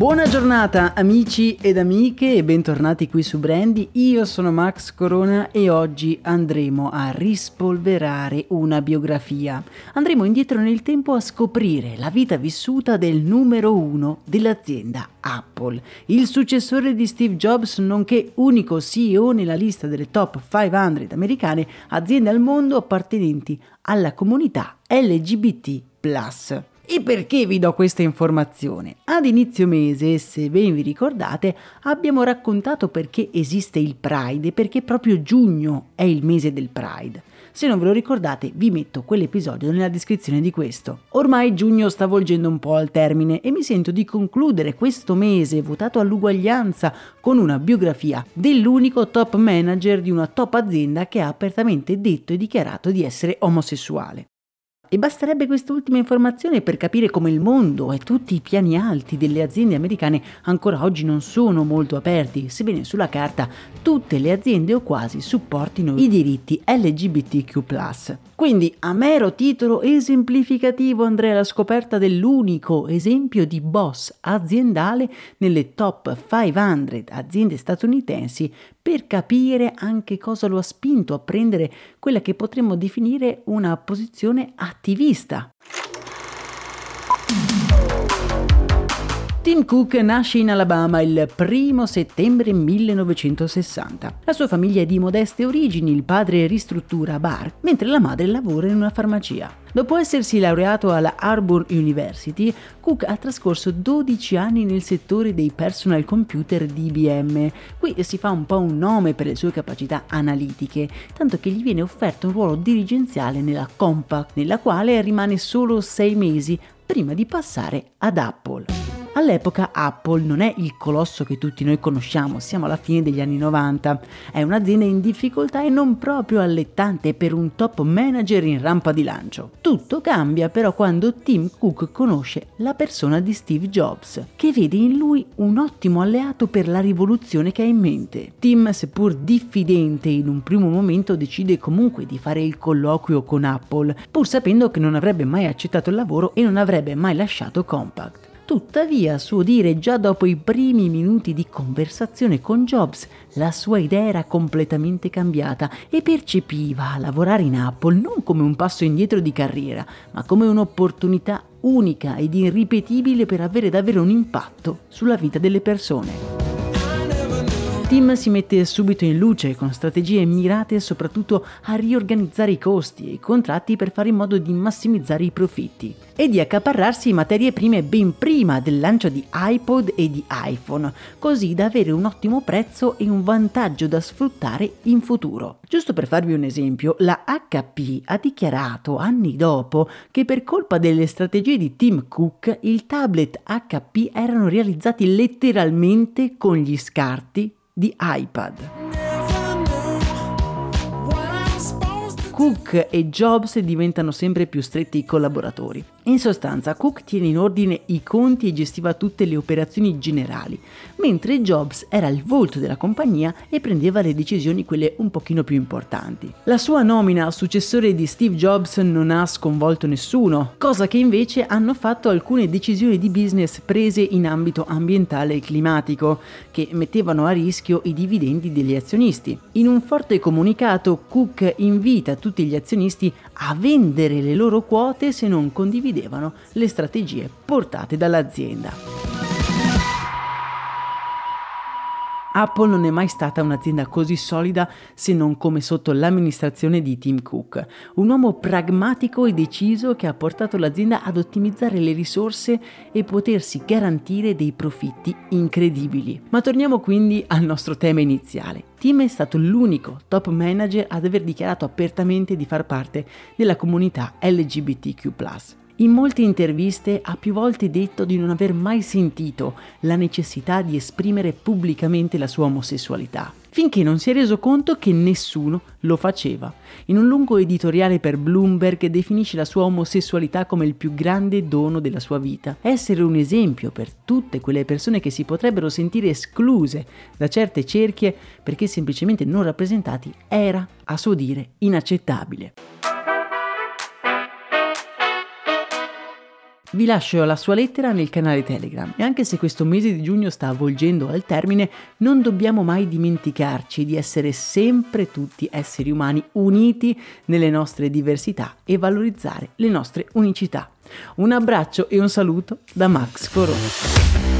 Buona giornata amici ed amiche e bentornati qui su Brandy. Io sono Max Corona e oggi andremo a rispolverare una biografia. Andremo indietro nel tempo a scoprire la vita vissuta del numero uno dell'azienda Apple, il successore di Steve Jobs nonché unico CEO nella lista delle top 500 americane aziende al mondo appartenenti alla comunità LGBT+. E perché vi do questa informazione? Ad inizio mese, se ben vi ricordate, abbiamo raccontato perché esiste il Pride e perché proprio giugno è il mese del Pride. Se non ve lo ricordate, vi metto quell'episodio nella descrizione di questo. Ormai giugno sta volgendo un po' al termine e mi sento di concludere questo mese votato all'uguaglianza con una biografia dell'unico top manager di una top azienda che ha apertamente detto e dichiarato di essere omosessuale. E basterebbe quest'ultima informazione per capire come il mondo e tutti i piani alti delle aziende americane ancora oggi non sono molto aperti, sebbene sulla carta tutte le aziende o quasi supportino i diritti LGBTQ. Quindi, a mero titolo esemplificativo, andrei alla scoperta dell'unico esempio di boss aziendale nelle top 500 aziende statunitensi per capire anche cosa lo ha spinto a prendere quella che potremmo definire una posizione attivista. Tim Cook nasce in Alabama il 1 settembre 1960. La sua famiglia è di modeste origini, il padre ristruttura bar, mentre la madre lavora in una farmacia. Dopo essersi laureato alla Harvard University, Cook ha trascorso 12 anni nel settore dei personal computer di IBM. Qui si fa un po' un nome per le sue capacità analitiche, tanto che gli viene offerto un ruolo dirigenziale nella Compaq, nella quale rimane solo 6 mesi prima di passare ad Apple. All'epoca Apple non è il colosso che tutti noi conosciamo, siamo alla fine degli anni 90, è un'azienda in difficoltà e non proprio allettante per un top manager in rampa di lancio. Tutto cambia però quando Tim Cook conosce la persona di Steve Jobs, che vede in lui un ottimo alleato per la rivoluzione che ha in mente. Tim, seppur diffidente in un primo momento, decide comunque di fare il colloquio con Apple, pur sapendo che non avrebbe mai accettato il lavoro e non avrebbe mai lasciato Compact. Tuttavia, a suo dire, già dopo i primi minuti di conversazione con Jobs, la sua idea era completamente cambiata e percepiva lavorare in Apple non come un passo indietro di carriera, ma come un'opportunità unica ed irripetibile per avere davvero un impatto sulla vita delle persone. Tim si mette subito in luce con strategie mirate soprattutto a riorganizzare i costi e i contratti per fare in modo di massimizzare i profitti e di accaparrarsi materie prime ben prima del lancio di iPod e di iPhone, così da avere un ottimo prezzo e un vantaggio da sfruttare in futuro. Giusto per farvi un esempio, la HP ha dichiarato anni dopo che per colpa delle strategie di Tim Cook il tablet HP erano realizzati letteralmente con gli scarti di iPad. Cook e Jobs diventano sempre più stretti collaboratori. In sostanza, Cook tiene in ordine i conti e gestiva tutte le operazioni generali, mentre Jobs era il volto della compagnia e prendeva le decisioni quelle un pochino più importanti. La sua nomina a successore di Steve Jobs non ha sconvolto nessuno, cosa che invece hanno fatto alcune decisioni di business prese in ambito ambientale e climatico, che mettevano a rischio i dividendi degli azionisti. In un forte comunicato, Cook invita tutti gli azionisti a vendere le loro quote se non condividevano le strategie portate dall'azienda. Apple non è mai stata un'azienda così solida se non come sotto l'amministrazione di Tim Cook, un uomo pragmatico e deciso che ha portato l'azienda ad ottimizzare le risorse e potersi garantire dei profitti incredibili. Ma torniamo quindi al nostro tema iniziale. Tim è stato l'unico top manager ad aver dichiarato apertamente di far parte della comunità LGBTQ. In molte interviste ha più volte detto di non aver mai sentito la necessità di esprimere pubblicamente la sua omosessualità, finché non si è reso conto che nessuno lo faceva. In un lungo editoriale per Bloomberg definisce la sua omosessualità come il più grande dono della sua vita, essere un esempio per tutte quelle persone che si potrebbero sentire escluse da certe cerchie perché semplicemente non rappresentati era, a suo dire, inaccettabile. Vi lascio la sua lettera nel canale Telegram e anche se questo mese di giugno sta avvolgendo al termine, non dobbiamo mai dimenticarci di essere sempre tutti esseri umani uniti nelle nostre diversità e valorizzare le nostre unicità. Un abbraccio e un saluto da Max Corona.